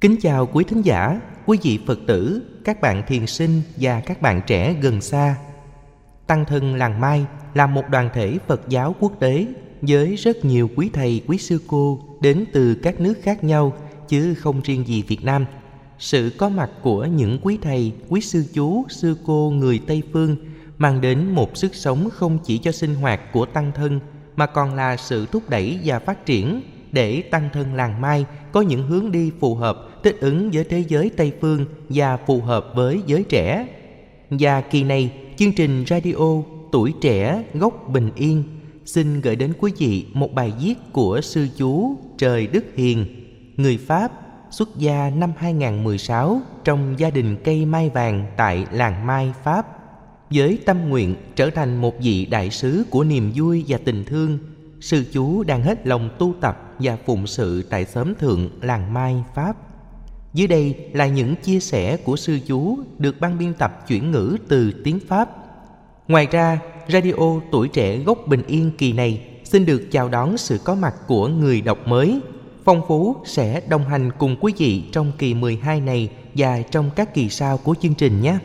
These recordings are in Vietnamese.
Kính chào quý thính giả, quý vị Phật tử, các bạn thiền sinh và các bạn trẻ gần xa. Tăng thân Làng Mai là một đoàn thể Phật giáo quốc tế với rất nhiều quý thầy, quý sư cô đến từ các nước khác nhau chứ không riêng gì Việt Nam. Sự có mặt của những quý thầy, quý sư chú, sư cô người Tây Phương mang đến một sức sống không chỉ cho sinh hoạt của tăng thân mà còn là sự thúc đẩy và phát triển để tăng thân làng Mai có những hướng đi phù hợp thích ứng với thế giới Tây phương và phù hợp với giới trẻ. Và kỳ này, chương trình radio Tuổi trẻ gốc bình yên xin gửi đến quý vị một bài viết của sư chú Trời Đức Hiền, người Pháp, xuất gia năm 2016 trong gia đình cây mai vàng tại làng Mai, Pháp. Với tâm nguyện trở thành một vị đại sứ của niềm vui và tình thương, sư chú đang hết lòng tu tập và phụng sự tại xóm thượng làng Mai, Pháp. Dưới đây là những chia sẻ của sư chú được ban biên tập chuyển ngữ từ tiếng Pháp. Ngoài ra, radio Tuổi Trẻ Gốc Bình Yên kỳ này xin được chào đón sự có mặt của người đọc mới. Phong Phú sẽ đồng hành cùng quý vị trong kỳ 12 này và trong các kỳ sau của chương trình nhé.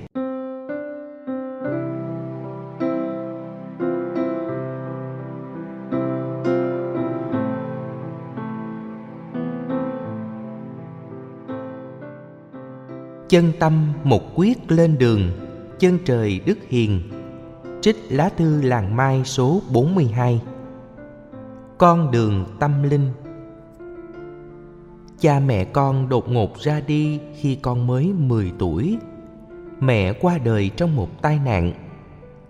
Chân tâm một quyết lên đường, Chân trời đức hiền. Trích lá thư làng mai số 42 Con đường tâm linh. Cha mẹ con đột ngột ra đi khi con mới 10 tuổi. Mẹ qua đời trong một tai nạn.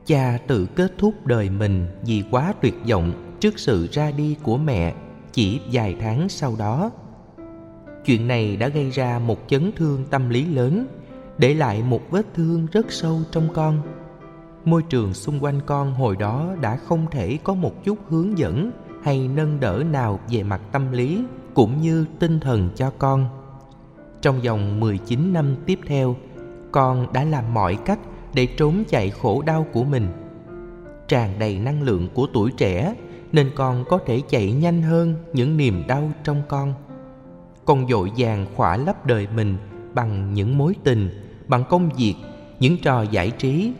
Cha tự kết thúc đời mình vì quá tuyệt vọng trước sự ra đi của mẹ chỉ vài tháng sau đó chuyện này đã gây ra một chấn thương tâm lý lớn để lại một vết thương rất sâu trong con môi trường xung quanh con hồi đó đã không thể có một chút hướng dẫn hay nâng đỡ nào về mặt tâm lý cũng như tinh thần cho con. Trong vòng 19 năm tiếp theo, con đã làm mọi cách để trốn chạy khổ đau của mình. Tràn đầy năng lượng của tuổi trẻ nên con có thể chạy nhanh hơn những niềm đau trong con con dội vàng khỏa lấp đời mình bằng những mối tình, bằng công việc, những trò giải trí,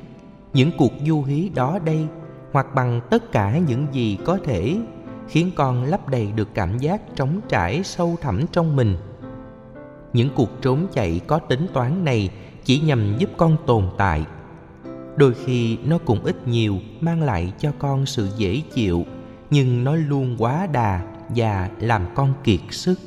những cuộc du hí đó đây, hoặc bằng tất cả những gì có thể khiến con lấp đầy được cảm giác trống trải sâu thẳm trong mình. Những cuộc trốn chạy có tính toán này chỉ nhằm giúp con tồn tại. Đôi khi nó cũng ít nhiều mang lại cho con sự dễ chịu, nhưng nó luôn quá đà và làm con kiệt sức.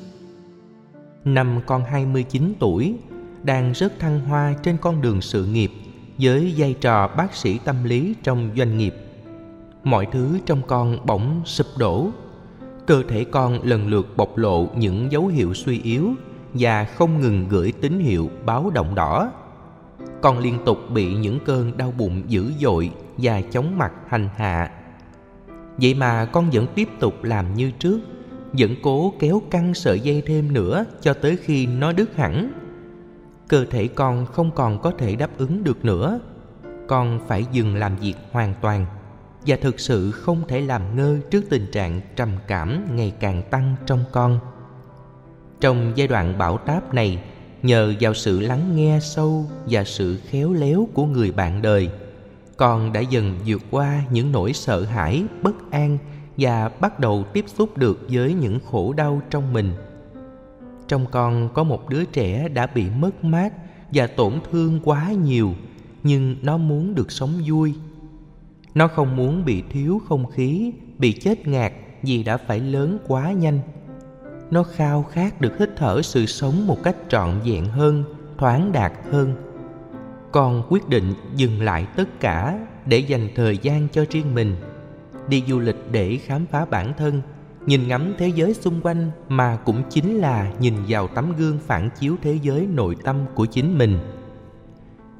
Năm con 29 tuổi, đang rất thăng hoa trên con đường sự nghiệp với vai trò bác sĩ tâm lý trong doanh nghiệp. Mọi thứ trong con bỗng sụp đổ. Cơ thể con lần lượt bộc lộ những dấu hiệu suy yếu và không ngừng gửi tín hiệu báo động đỏ. Con liên tục bị những cơn đau bụng dữ dội và chóng mặt hành hạ. Vậy mà con vẫn tiếp tục làm như trước vẫn cố kéo căng sợi dây thêm nữa cho tới khi nó đứt hẳn. Cơ thể con không còn có thể đáp ứng được nữa. Con phải dừng làm việc hoàn toàn và thực sự không thể làm ngơ trước tình trạng trầm cảm ngày càng tăng trong con. Trong giai đoạn bão táp này, nhờ vào sự lắng nghe sâu và sự khéo léo của người bạn đời, con đã dần vượt qua những nỗi sợ hãi, bất an và bắt đầu tiếp xúc được với những khổ đau trong mình. Trong con có một đứa trẻ đã bị mất mát và tổn thương quá nhiều, nhưng nó muốn được sống vui. Nó không muốn bị thiếu không khí, bị chết ngạt vì đã phải lớn quá nhanh. Nó khao khát được hít thở sự sống một cách trọn vẹn hơn, thoáng đạt hơn. Con quyết định dừng lại tất cả để dành thời gian cho riêng mình đi du lịch để khám phá bản thân, nhìn ngắm thế giới xung quanh mà cũng chính là nhìn vào tấm gương phản chiếu thế giới nội tâm của chính mình.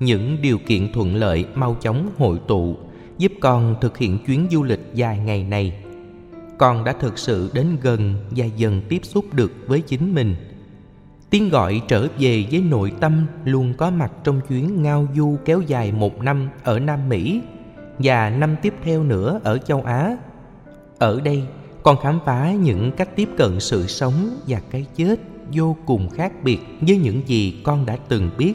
Những điều kiện thuận lợi mau chóng hội tụ, giúp con thực hiện chuyến du lịch dài ngày này. Con đã thực sự đến gần và dần tiếp xúc được với chính mình. Tiếng gọi trở về với nội tâm luôn có mặt trong chuyến ngao du kéo dài một năm ở nam mỹ và năm tiếp theo nữa ở châu Á. Ở đây, con khám phá những cách tiếp cận sự sống và cái chết vô cùng khác biệt với những gì con đã từng biết.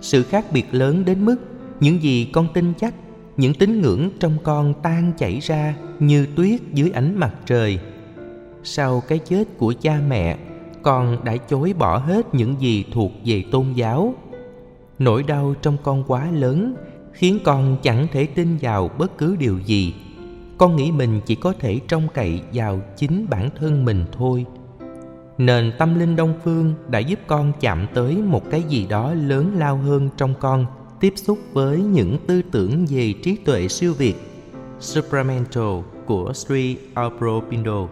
Sự khác biệt lớn đến mức những gì con tin chắc những tín ngưỡng trong con tan chảy ra như tuyết dưới ánh mặt trời. Sau cái chết của cha mẹ con đã chối bỏ hết những gì thuộc về tôn giáo. Nỗi đau trong con quá lớn khiến con chẳng thể tin vào bất cứ điều gì. Con nghĩ mình chỉ có thể trông cậy vào chính bản thân mình thôi. Nền tâm linh đông phương đã giúp con chạm tới một cái gì đó lớn lao hơn trong con, tiếp xúc với những tư tưởng về trí tuệ siêu việt, supramental của Sri Aurobindo.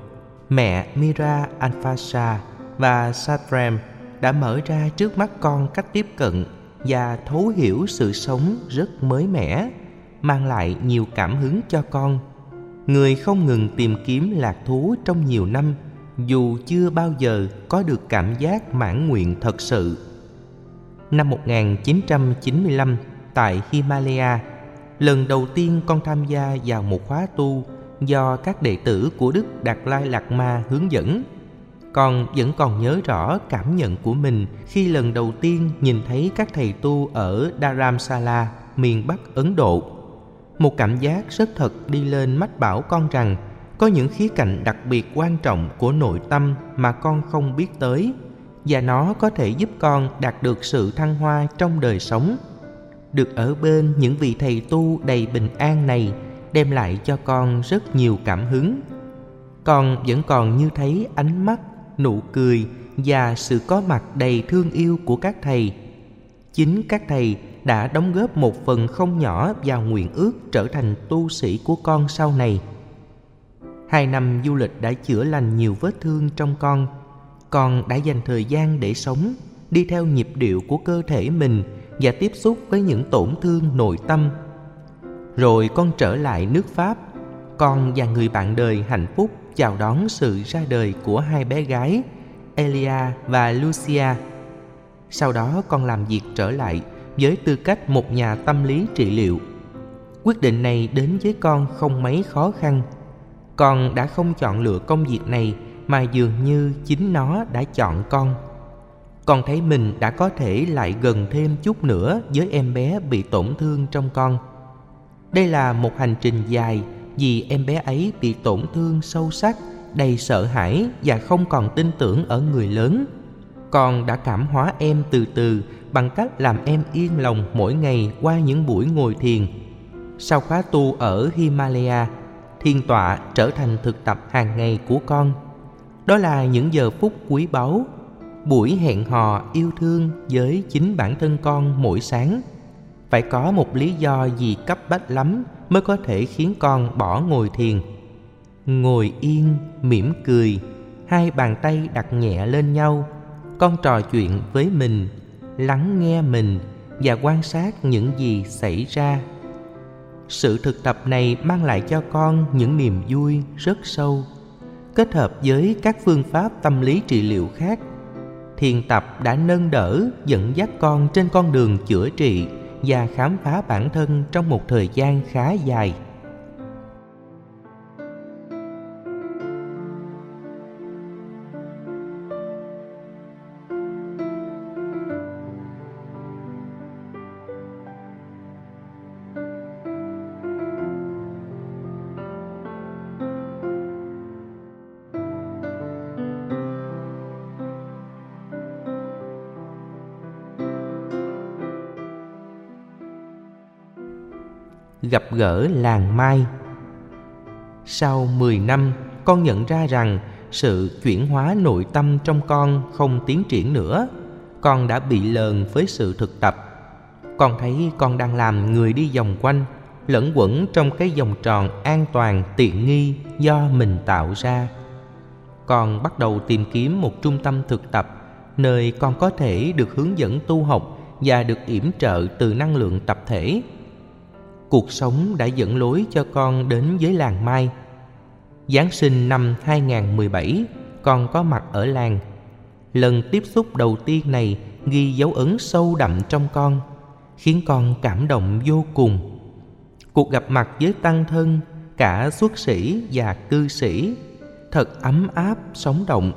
Mẹ Mira Alphasa và Satram đã mở ra trước mắt con cách tiếp cận và thấu hiểu sự sống rất mới mẻ mang lại nhiều cảm hứng cho con người không ngừng tìm kiếm lạc thú trong nhiều năm dù chưa bao giờ có được cảm giác mãn nguyện thật sự. Năm 1995, tại Himalaya, lần đầu tiên con tham gia vào một khóa tu do các đệ tử của Đức Đạt Lai Lạt Ma hướng dẫn. Con vẫn còn nhớ rõ cảm nhận của mình khi lần đầu tiên nhìn thấy các thầy tu ở Dharamsala, miền Bắc Ấn Độ. Một cảm giác rất thật đi lên mách bảo con rằng có những khía cạnh đặc biệt quan trọng của nội tâm mà con không biết tới và nó có thể giúp con đạt được sự thăng hoa trong đời sống được ở bên những vị thầy tu đầy bình an này đem lại cho con rất nhiều cảm hứng con vẫn còn như thấy ánh mắt nụ cười và sự có mặt đầy thương yêu của các thầy. Chính các thầy đã đóng góp một phần không nhỏ vào nguyện ước trở thành tu sĩ của con sau này. Hai năm du lịch đã chữa lành nhiều vết thương trong con. Con đã dành thời gian để sống, Đi theo nhịp điệu của cơ thể mình Và tiếp xúc với những tổn thương nội tâm. Rồi con trở lại nước Pháp. Con và người bạn đời hạnh phúc chào đón sự ra đời của hai bé gái, Elia và Lucia. Sau đó con làm việc trở lại với tư cách một nhà tâm lý trị liệu. Quyết định này đến với con không mấy khó khăn. Con đã không chọn lựa công việc này mà dường như chính nó đã chọn con. Con thấy mình đã có thể lại gần thêm chút nữa với em bé bị tổn thương trong con. Đây là một hành trình dài vì em bé ấy bị tổn thương sâu sắc, đầy sợ hãi và không còn tin tưởng ở người lớn. Con đã cảm hóa em từ từ bằng cách làm em yên lòng mỗi ngày qua những buổi ngồi thiền. Sau khóa tu ở himalaya thiên tọa trở thành thực tập hàng ngày của con. Đó là những giờ phút quý báu, buổi hẹn hò yêu thương với chính bản thân con mỗi sáng. Phải có một lý do gì cấp bách lắm mới có thể khiến con bỏ ngồi thiền. Ngồi yên, mỉm cười, hai bàn tay đặt nhẹ lên nhau. Con trò chuyện với mình, lắng nghe mình và quan sát những gì xảy ra. Sự thực tập này mang lại cho con những niềm vui rất sâu. Kết hợp với các phương pháp tâm lý trị liệu khác, thiền tập đã nâng đỡ dẫn dắt con trên con đường chữa trị và khám phá bản thân trong một thời gian khá dài. Gặp gỡ làng mai. Sau 10 năm, con nhận ra rằng sự chuyển hóa nội tâm trong con không tiến triển nữa. Con đã bị lờn với sự thực tập. Con thấy con đang làm người đi vòng quanh, lẫn quẩn trong cái vòng tròn an toàn, tiện nghi do mình tạo ra. Con bắt đầu tìm kiếm một trung tâm thực tập, nơi con có thể được hướng dẫn tu học và được yểm trợ từ năng lượng tập thể cuộc sống đã dẫn lối cho con đến với làng Mai. Giáng sinh năm 2017, con có mặt ở làng. Lần tiếp xúc đầu tiên này ghi dấu ấn sâu đậm trong con, khiến con cảm động vô cùng. Cuộc gặp mặt với tăng thân, cả xuất sĩ và cư sĩ, thật ấm áp, sống động.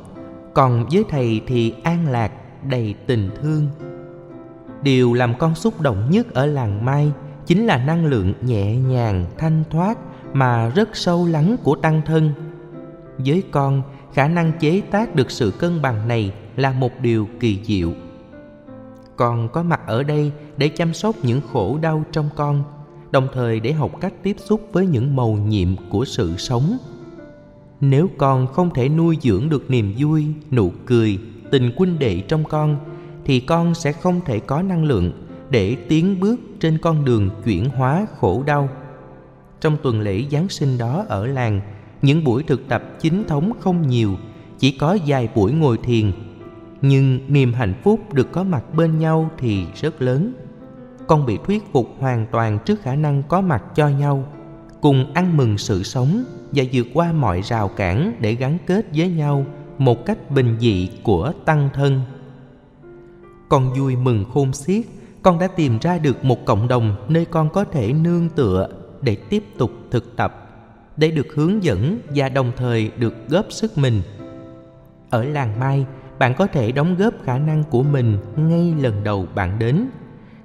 còn với thầy thì an lạc đầy tình thương điều làm con xúc động nhất ở làng mai chính là năng lượng nhẹ nhàng, thanh thoát mà rất sâu lắng của tăng thân. Với con, khả năng chế tác được sự cân bằng này là một điều kỳ diệu. Con có mặt ở đây để chăm sóc những khổ đau trong con, đồng thời để học cách tiếp xúc với những màu nhiệm của sự sống. Nếu con không thể nuôi dưỡng được niềm vui, nụ cười, tình huynh đệ trong con, thì con sẽ không thể có năng lượng để tiến bước trên con đường chuyển hóa khổ đau. Trong tuần lễ giáng sinh đó ở làng, những buổi thực tập chính thống không nhiều, chỉ có vài buổi ngồi thiền. Nhưng niềm hạnh phúc được có mặt bên nhau thì rất lớn. Con bị thuyết phục hoàn toàn trước khả năng có mặt cho nhau, cùng ăn mừng sự sống và vượt qua mọi rào cản để gắn kết với nhau một cách bình dị của tăng thân. Con vui mừng khôn xiết con đã tìm ra được một cộng đồng nơi con có thể nương tựa để tiếp tục thực tập, để được hướng dẫn và đồng thời được góp sức mình. Ở làng mai, bạn có thể đóng góp khả năng của mình ngay lần đầu bạn đến.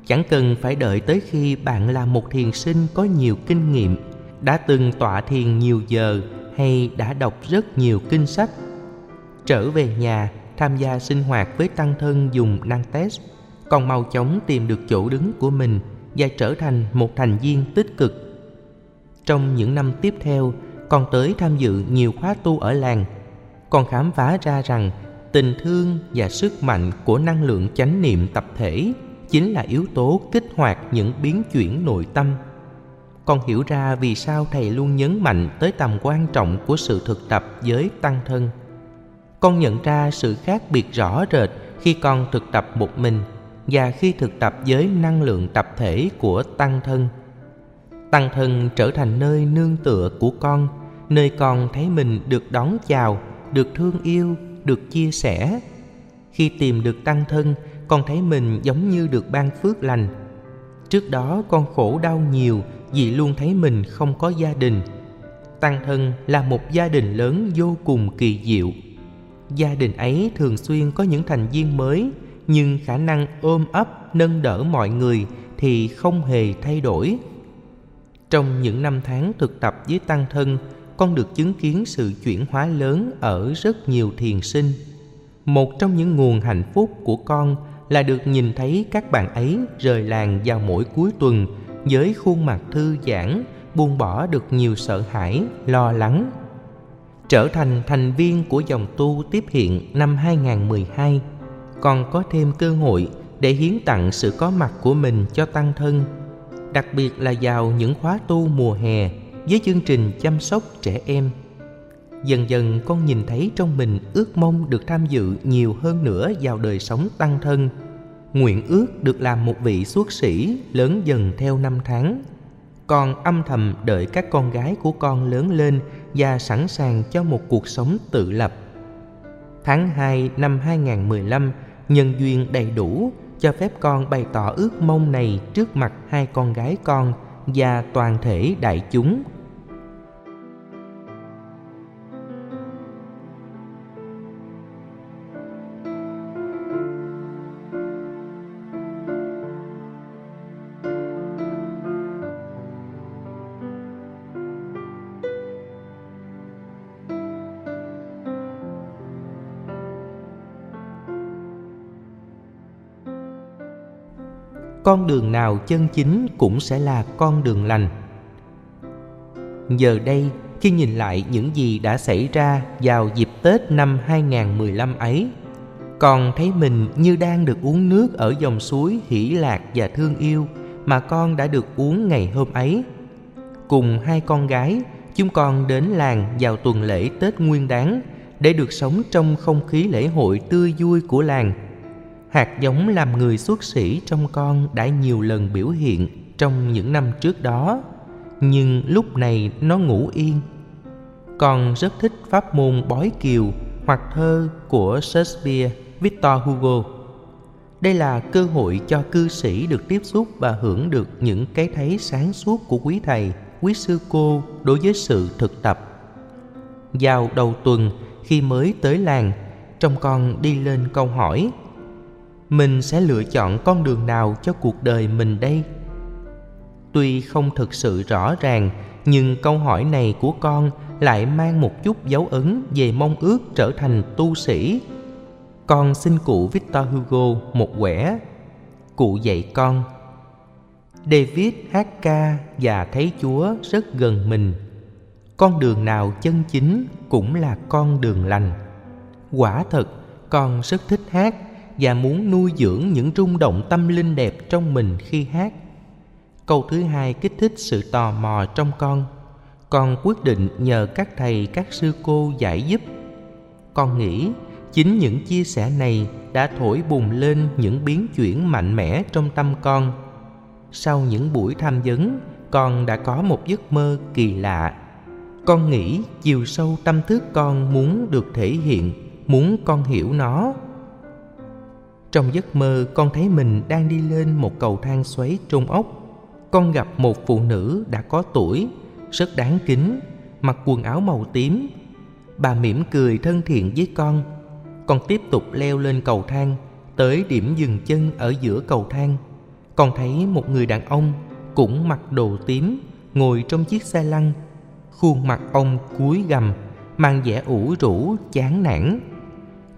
Chẳng cần phải đợi tới khi bạn là một thiền sinh có nhiều kinh nghiệm, đã từng tọa thiền nhiều giờ hay đã đọc rất nhiều kinh sách. Trở về nhà, tham gia sinh hoạt với tăng thân dùng năng test còn mau chóng tìm được chỗ đứng của mình và trở thành một thành viên tích cực. Trong những năm tiếp theo con tới tham dự nhiều khóa tu ở làng con khám phá ra rằng tình thương và sức mạnh của năng lượng chánh niệm tập thể chính là yếu tố kích hoạt những biến chuyển nội tâm. Con hiểu ra vì sao thầy luôn nhấn mạnh tới tầm quan trọng của sự thực tập với tăng thân. Con nhận ra sự khác biệt rõ rệt khi con thực tập một mình và khi thực tập với năng lượng tập thể của tăng thân tăng thân trở thành nơi nương tựa của con, nơi con thấy mình được đón chào, được thương yêu, được chia sẻ. Khi tìm được tăng thân, con thấy mình giống như được ban phước lành. Trước đó con khổ đau nhiều vì luôn thấy mình không có gia đình. Tăng thân là một gia đình lớn vô cùng kỳ diệu. Gia đình ấy thường xuyên có những thành viên mới nhưng khả năng ôm ấp, nâng đỡ mọi người thì không hề thay đổi. Trong những năm tháng thực tập với tăng thân, con được chứng kiến sự chuyển hóa lớn ở rất nhiều thiền sinh. Một trong những nguồn hạnh phúc của con là được nhìn thấy các bạn ấy rời làng vào mỗi cuối tuần với khuôn mặt thư giãn, buông bỏ được nhiều sợ hãi, lo lắng. Trở thành thành viên của dòng tu tiếp hiện năm 2012 còn có thêm cơ hội để hiến tặng sự có mặt của mình cho tăng thân đặc biệt là vào những khóa tu mùa hè với chương trình chăm sóc trẻ em dần dần con nhìn thấy trong mình ước mong được tham dự nhiều hơn nữa vào đời sống tăng thân nguyện ước được làm một vị xuất sĩ lớn dần theo năm tháng con âm thầm đợi các con gái của con lớn lên và sẵn sàng cho một cuộc sống tự lập. Tháng 2 năm 2015, nhân duyên đầy đủ, cho phép con bày tỏ ước mong này trước mặt hai con gái con và toàn thể đại chúng. Con đường nào chân chính cũng sẽ là con đường lành giờ đây khi nhìn lại những gì đã xảy ra vào dịp Tết năm 2015 ấy, con thấy mình như đang được uống nước ở dòng suối hỷ lạc và thương yêu mà con đã được uống ngày hôm ấy. Cùng hai con gái, chúng con đến làng vào tuần lễ Tết Nguyên Đán để được sống trong không khí lễ hội tươi vui của làng hạt giống làm người xuất sĩ trong con đã nhiều lần biểu hiện trong những năm trước đó nhưng lúc này nó ngủ yên con rất thích pháp môn bói kiều hoặc thơ của Shakespeare, Victor Hugo. Đây là cơ hội cho cư sĩ được tiếp xúc và hưởng được những cái thấy sáng suốt của quý thầy, quý sư cô đối với sự thực tập. Vào đầu tuần, khi mới tới làng, trong con đi lên câu hỏi mình sẽ lựa chọn con đường nào cho cuộc đời mình đây? Tuy không thực sự rõ ràng, nhưng câu hỏi này của con lại mang một chút dấu ấn về mong ước trở thành tu sĩ. Con xin cụ victor hugo một quẻ. Cụ dạy con, david hát ca và thấy chúa rất gần mình. Con đường nào chân chính cũng là con đường lành. Quả thật, con rất thích hát và muốn nuôi dưỡng những rung động tâm linh đẹp trong mình khi hát. Câu thứ hai kích thích sự tò mò trong con. Con quyết định nhờ các thầy, các sư cô giải giúp. Con nghĩ chính những chia sẻ này đã thổi bùng lên những biến chuyển mạnh mẽ trong tâm con. Sau những buổi tham vấn, con đã có một giấc mơ kỳ lạ. Con nghĩ chiều sâu tâm thức con muốn được thể hiện, muốn con hiểu nó trong giấc mơ, con thấy mình đang đi lên một cầu thang xoáy trung ốc. Con gặp một phụ nữ đã có tuổi, rất đáng kính, mặc quần áo màu tím. Bà mỉm cười thân thiện với con. Con tiếp tục leo lên cầu thang, tới điểm dừng chân ở giữa cầu thang. Con thấy một người đàn ông cũng mặc đồ tím, ngồi trong chiếc xe lăn. Khuôn mặt ông cúi gằm, mang vẻ ủ rũ, chán nản.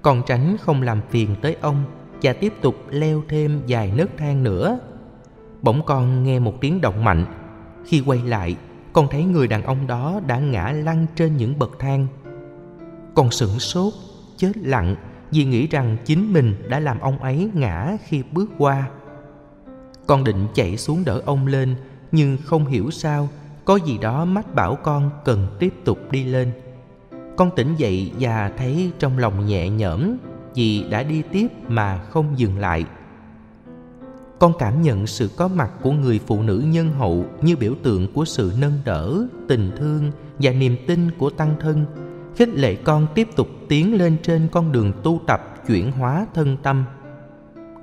Con tránh không làm phiền tới ông và tiếp tục leo thêm vài nấc thang nữa. Bỗng con nghe một tiếng động mạnh. Khi quay lại, con thấy người đàn ông đó đã ngã lăn trên những bậc thang. Con sửng sốt, chết lặng, vì nghĩ rằng chính mình đã làm ông ấy ngã khi bước qua. Con định chạy xuống đỡ ông lên, nhưng không hiểu sao, có gì đó mách bảo con cần tiếp tục đi lên. Con tỉnh dậy và thấy trong lòng nhẹ nhõm vì đã đi tiếp mà không dừng lại. Con cảm nhận sự có mặt của người phụ nữ nhân hậu như biểu tượng của sự nâng đỡ, tình thương và niềm tin của tăng thân, khích lệ con tiếp tục tiến lên trên con đường tu tập, chuyển hóa thân tâm.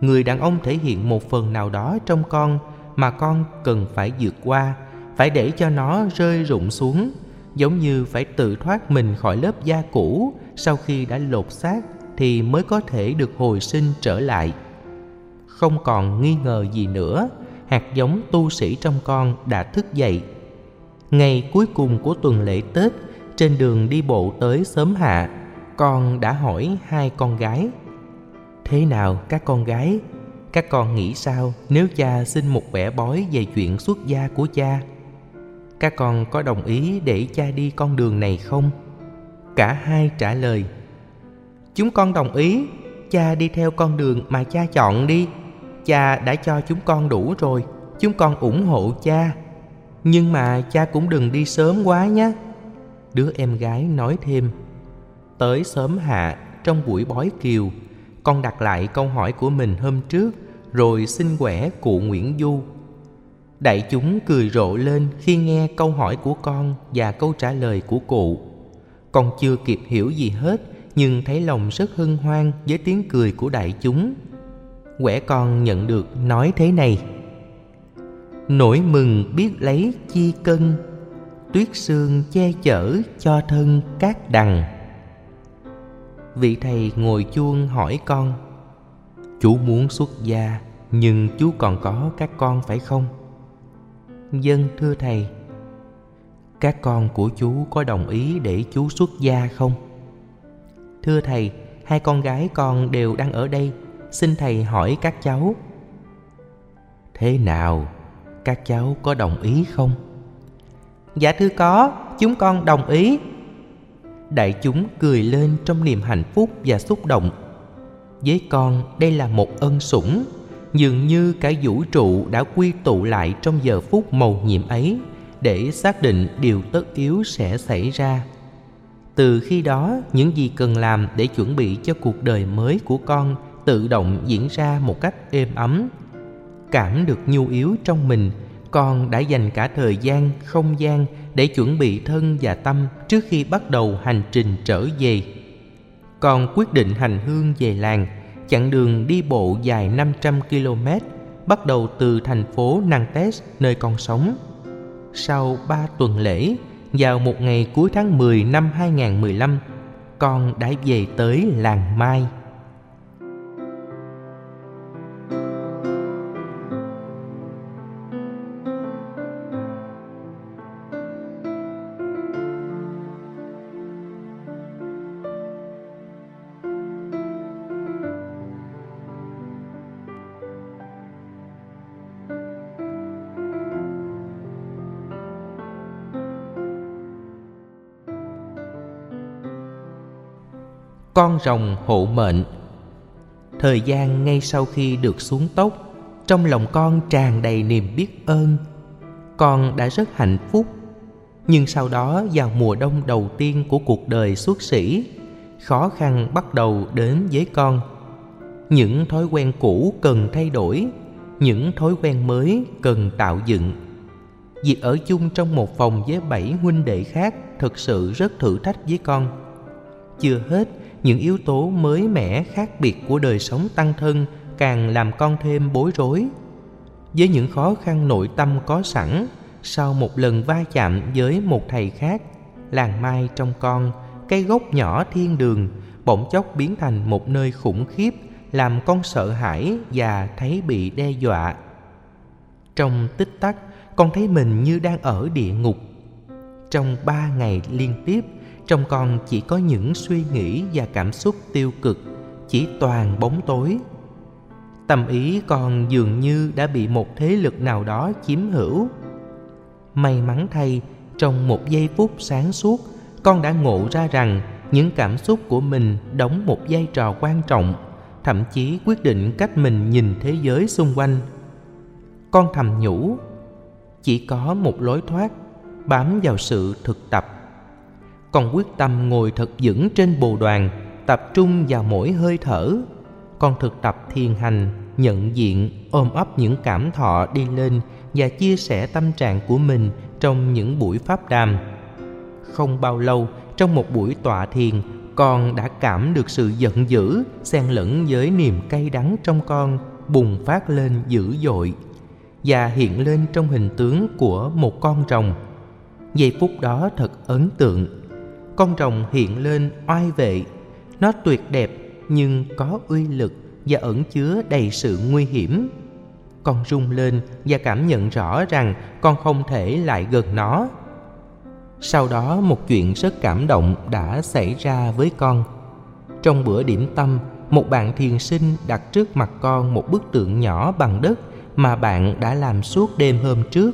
Người đàn ông thể hiện một phần nào đó trong con mà con cần phải vượt qua, phải để cho nó rơi rụng xuống, giống như phải tự thoát mình khỏi lớp da cũ sau khi đã lột xác thì mới có thể được hồi sinh trở lại. Không còn nghi ngờ gì nữa, hạt giống tu sĩ trong con đã thức dậy. Ngày cuối cùng của tuần lễ tết, trên đường đi bộ tới sớm hạ, con đã hỏi hai con gái. Thế nào các con gái? Các con nghĩ sao nếu cha xin một vẻ bói về chuyện xuất gia của cha? Các con có đồng ý để cha đi con đường này không? Cả hai trả lời chúng con đồng ý. Cha đi theo con đường mà cha chọn đi. Cha đã cho chúng con đủ rồi. Chúng con ủng hộ cha. Nhưng mà cha cũng đừng đi sớm quá nhé. Đứa em gái nói thêm. Tới sớm hạ, trong buổi bói kiều, con đặt lại câu hỏi của mình hôm trước, rồi xin quẻ cụ nguyễn du. Đại chúng cười rộ lên khi nghe câu hỏi của con và câu trả lời của cụ. Con chưa kịp hiểu gì hết nhưng thấy lòng rất hân hoan với tiếng cười của đại chúng. Quẻ con nhận được nói thế này. Nỗi mừng biết lấy chi cân, tuyết sương che chở cho thân các đằng. Vị thầy ngồi chuông hỏi con, chú muốn xuất gia, nhưng chú còn có các con phải không? Dân thưa thầy. Các con của chú có đồng ý để chú xuất gia không? Thưa thầy, hai con gái con đều đang ở đây, xin thầy hỏi các cháu. Thế nào, các cháu có đồng ý không? Dạ thưa có, chúng con đồng ý. Đại chúng cười lên trong niềm hạnh phúc và xúc động. Với con, đây là một ân sủng, dường như cả vũ trụ đã quy tụ lại trong giờ phút mầu nhiệm ấy để xác định điều tất yếu sẽ xảy ra từ khi đó những gì cần làm để chuẩn bị cho cuộc đời mới của con tự động diễn ra một cách êm ấm cảm được nhu yếu trong mình con đã dành cả thời gian không gian để chuẩn bị thân và tâm trước khi bắt đầu hành trình trở về con quyết định hành hương về làng chặng đường đi bộ dài 500 km bắt đầu từ thành phố Nantes nơi con sống. Sau 3 tuần lễ, vào một ngày cuối tháng 10 năm 2015, con đã về tới làng mai. Con rồng hộ mệnh. Thời gian ngay sau khi được xuống tóc, trong lòng con tràn đầy niềm biết ơn. Con đã rất hạnh phúc. Nhưng sau đó, vào mùa đông đầu tiên của cuộc đời xuất sĩ, khó khăn bắt đầu đến với con. Những thói quen cũ cần thay đổi, những thói quen mới cần tạo dựng. Việc ở chung trong một phòng với bảy huynh đệ khác thực sự rất thử thách với con. Chưa hết những yếu tố mới mẻ khác biệt của đời sống tăng thân càng làm con thêm bối rối. Với những khó khăn nội tâm có sẵn, sau một lần va chạm với một thầy khác, làng mai trong con cây gốc nhỏ thiên đường bỗng chốc biến thành một nơi khủng khiếp, làm con sợ hãi và thấy bị đe dọa. Trong tích tắc, con thấy mình như đang ở địa ngục. Trong ba ngày liên tiếp trong con chỉ có những suy nghĩ và cảm xúc tiêu cực, chỉ toàn bóng tối. Tâm ý con dường như đã bị một thế lực nào đó chiếm hữu. May mắn thay, trong một giây phút sáng suốt, con đã ngộ ra rằng những cảm xúc của mình đóng một vai trò quan trọng, thậm chí quyết định cách mình nhìn thế giới xung quanh. Con thầm nhủ, chỉ có một lối thoát, bám vào sự thực tập con quyết tâm ngồi thật vững trên bồ đoàn, tập trung vào mỗi hơi thở. Con thực tập thiền hành, nhận diện, ôm ấp những cảm thọ đi lên và chia sẻ tâm trạng của mình trong những buổi pháp đàm. Không bao lâu, trong một buổi tọa thiền, con đã cảm được sự giận dữ, xen lẫn với niềm cay đắng trong con bùng phát lên dữ dội và hiện lên trong hình tướng của một con rồng. Giây phút đó thật ấn tượng con rồng hiện lên oai vệ. Nó tuyệt đẹp, nhưng có uy lực và ẩn chứa đầy sự nguy hiểm. Con rung lên và cảm nhận rõ rằng con không thể lại gần nó. Sau đó, một chuyện rất cảm động đã xảy ra với con. Trong bữa điểm tâm, một bạn thiền sinh đặt trước mặt con một bức tượng nhỏ bằng đất mà bạn đã làm suốt đêm hôm trước.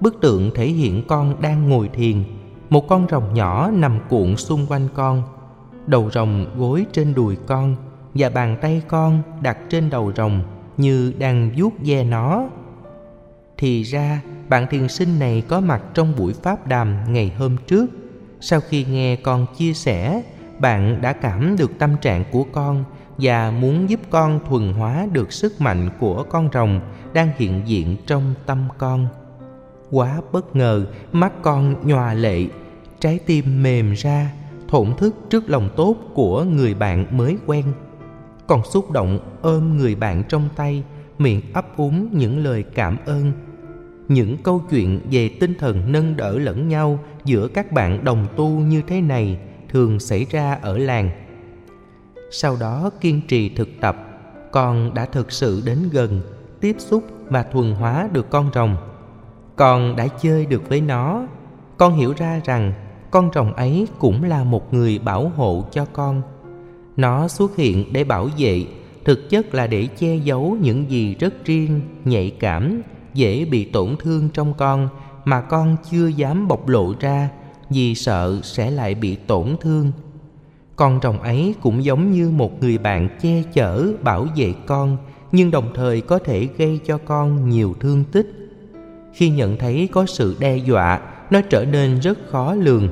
Bức tượng thể hiện con đang ngồi thiền một con rồng nhỏ nằm cuộn xung quanh con. Đầu rồng gối trên đùi con và bàn tay con đặt trên đầu rồng như đang vuốt ve nó. Thì ra, bạn thiền sinh này có mặt trong buổi pháp đàm ngày hôm trước. Sau khi nghe con chia sẻ, bạn đã cảm được tâm trạng của con và muốn giúp con thuần hóa được sức mạnh của con rồng đang hiện diện trong tâm con. Quá bất ngờ, mắt con nhòa lệ trái tim mềm ra, thổn thức trước lòng tốt của người bạn mới quen. Còn xúc động ôm người bạn trong tay, miệng ấp úng những lời cảm ơn. Những câu chuyện về tinh thần nâng đỡ lẫn nhau giữa các bạn đồng tu như thế này thường xảy ra ở làng. Sau đó kiên trì thực tập, con đã thực sự đến gần, tiếp xúc và thuần hóa được con rồng. Con đã chơi được với nó. Con hiểu ra rằng con rồng ấy cũng là một người bảo hộ cho con. Nó xuất hiện để bảo vệ, thực chất là để che giấu những gì rất riêng, nhạy cảm, dễ bị tổn thương trong con mà con chưa dám bộc lộ ra vì sợ sẽ lại bị tổn thương. Con rồng ấy cũng giống như một người bạn che chở, bảo vệ con, nhưng đồng thời có thể gây cho con nhiều thương tích. Khi nhận thấy có sự đe dọa nó trở nên rất khó lường.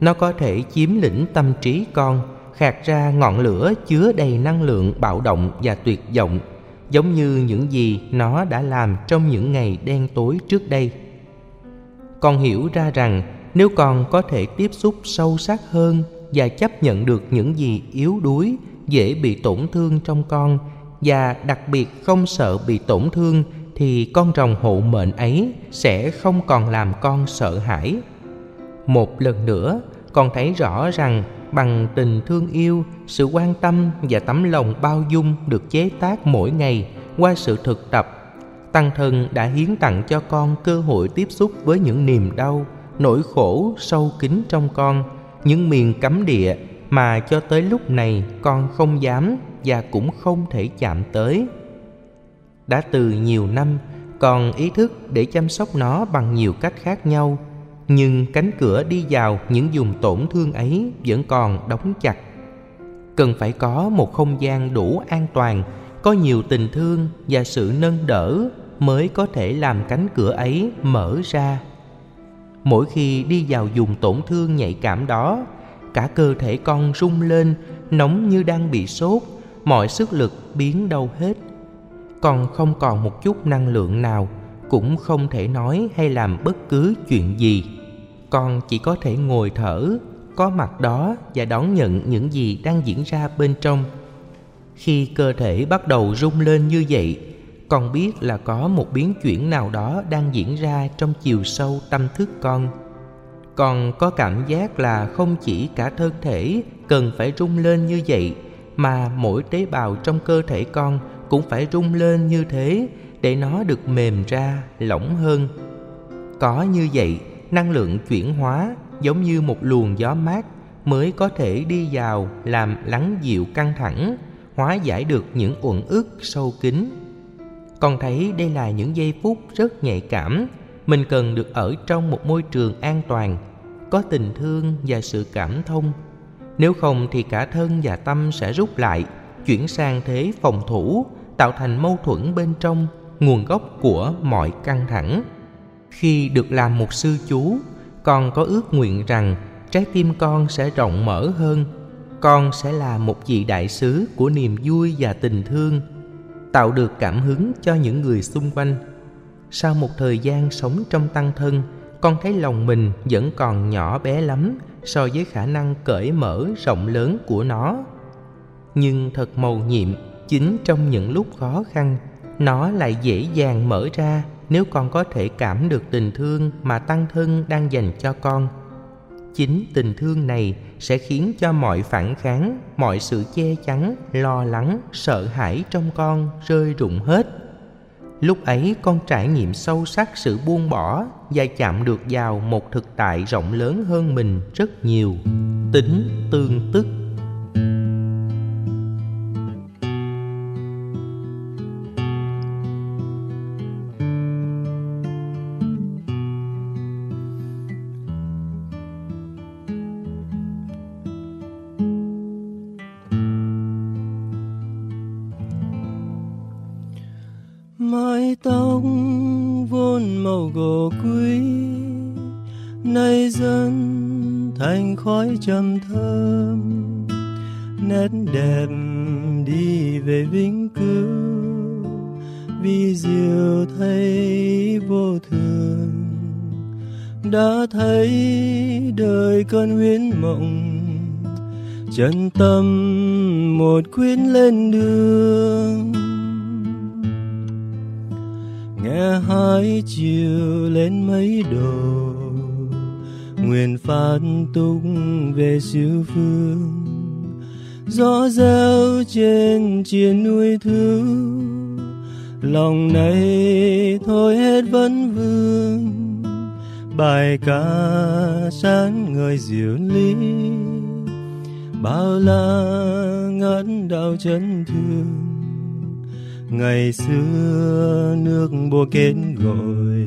Nó có thể chiếm lĩnh tâm trí con, khạc ra ngọn lửa chứa đầy năng lượng bạo động và tuyệt vọng, giống như những gì nó đã làm trong những ngày đen tối trước đây. Con hiểu ra rằng nếu con có thể tiếp xúc sâu sắc hơn và chấp nhận được những gì yếu đuối, dễ bị tổn thương trong con và đặc biệt không sợ bị tổn thương thì con rồng hộ mệnh ấy sẽ không còn làm con sợ hãi. Một lần nữa, con thấy rõ rằng bằng tình thương yêu, sự quan tâm và tấm lòng bao dung được chế tác mỗi ngày qua sự thực tập, tăng thân đã hiến tặng cho con cơ hội tiếp xúc với những niềm đau, nỗi khổ sâu kín trong con, những miền cấm địa mà cho tới lúc này con không dám và cũng không thể chạm tới đã từ nhiều năm còn ý thức để chăm sóc nó bằng nhiều cách khác nhau. Nhưng cánh cửa đi vào những vùng tổn thương ấy vẫn còn đóng chặt. Cần phải có một không gian đủ an toàn, có nhiều tình thương và sự nâng đỡ mới có thể làm cánh cửa ấy mở ra. Mỗi khi đi vào vùng tổn thương nhạy cảm đó, cả cơ thể con rung lên, nóng như đang bị sốt, mọi sức lực biến đâu hết con không còn một chút năng lượng nào, cũng không thể nói hay làm bất cứ chuyện gì. Con chỉ có thể ngồi thở, có mặt đó và đón nhận những gì đang diễn ra bên trong. Khi cơ thể bắt đầu rung lên như vậy, con biết là có một biến chuyển nào đó đang diễn ra trong chiều sâu tâm thức con. Con có cảm giác là không chỉ cả thân thể cần phải rung lên như vậy, mà mỗi tế bào trong cơ thể con cũng phải rung lên như thế để nó được mềm ra, lỏng hơn. Có như vậy, năng lượng chuyển hóa giống như một luồng gió mát mới có thể đi vào làm lắng dịu căng thẳng, hóa giải được những uẩn ức sâu kín. Con thấy đây là những giây phút rất nhạy cảm mình cần được ở trong một môi trường an toàn, có tình thương và sự cảm thông. Nếu không thì cả thân và tâm sẽ rút lại, chuyển sang thế phòng thủ tạo thành mâu thuẫn bên trong nguồn gốc của mọi căng thẳng. Khi được làm một sư chú, con có ước nguyện rằng trái tim con sẽ rộng mở hơn, con sẽ là một vị đại sứ của niềm vui và tình thương, tạo được cảm hứng cho những người xung quanh. Sau một thời gian sống trong tăng thân, con thấy lòng mình vẫn còn nhỏ bé lắm so với khả năng cởi mở rộng lớn của nó. Nhưng thật mầu nhiệm chính trong những lúc khó khăn, nó lại dễ dàng mở ra nếu con có thể cảm được tình thương mà tăng thân đang dành cho con. Chính tình thương này sẽ khiến cho mọi phản kháng, mọi sự che chắn, lo lắng, sợ hãi trong con rơi rụng hết. Lúc ấy con trải nghiệm sâu sắc sự buông bỏ và chạm được vào một thực tại rộng lớn hơn mình rất nhiều. Tính tương tức. Tóc vốn màu gỗ quý, nay dần thành khói trầm thơm. Nét đẹp đi về vĩnh cửu, vì diệu thấy vô thường. Đã thấy đời cơn huyễn mộng, chân tâm một quyết lên đường. Nghe chiều lên mấy độ nguyện phát túc về siêu phương. Gió reo trên chiến núi thứ lòng này thôi hết vấn vương. Bài ca sáng người diệu lý, bao la ngát đau chân thương ngày xưa nước bùa kết gọi,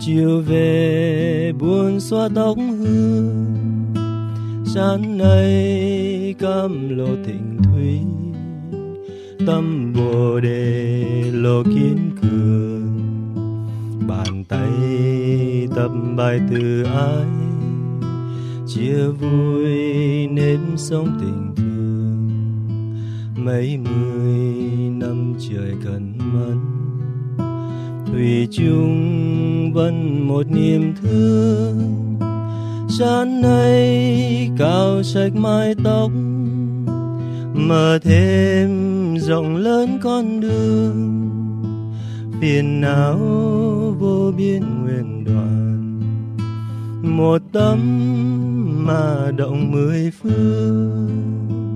chiều về buồn xóa tóc hương. Sáng nay cam lộ thịnh thúy tâm bồ đề lộ kiên cường. Bàn tay tập bài từ ai, chia vui nếm sống tình thương mấy mươi năm trời cần mẫn, thủy chung vẫn một niềm thương. Gian nay cao sạch mái tóc mở thêm rộng lớn con đường. Phiền não vô biên nguyện đoàn một tấm mà động mười phương.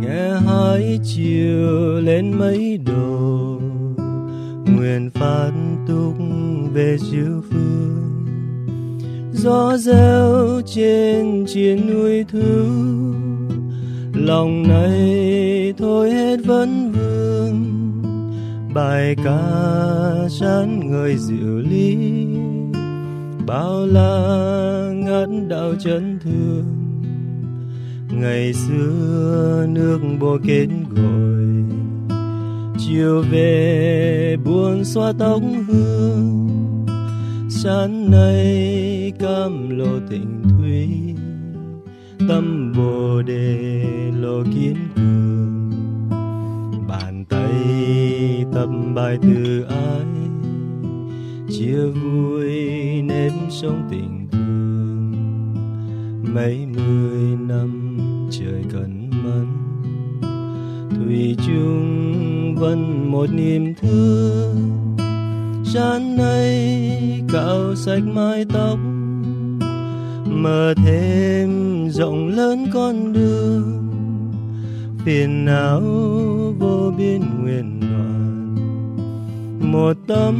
Nghe hai chiều lên mấy đồ nguyện phát túc về diệu phương. Gió reo trên chiến núi thứ, lòng này thôi hết vấn vương. Bài ca chán người diệu lý bao la ngát đạo chân thương. Ngày xưa nước bồ kết gội chiều về buồn xoa tóc hương. Sáng nay cam lộ tình thủy, tâm bồ đề lộ kiến cường. Bàn tay tập bài từ ái chia vui nếp sống tình thương. Mấy mươi năm trời cần mẫn, thủy chung vẫn một niềm thương. Gian nay cạo sạch mái tóc mở thêm rộng lớn con đường. Phiền não vô biên nguyện một tấm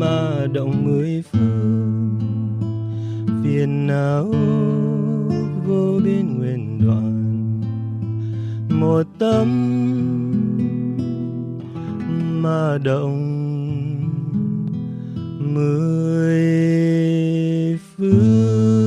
mà động mười phương. Phiền não vô biên nguyên đoạn. Một tấm mà động mười phương.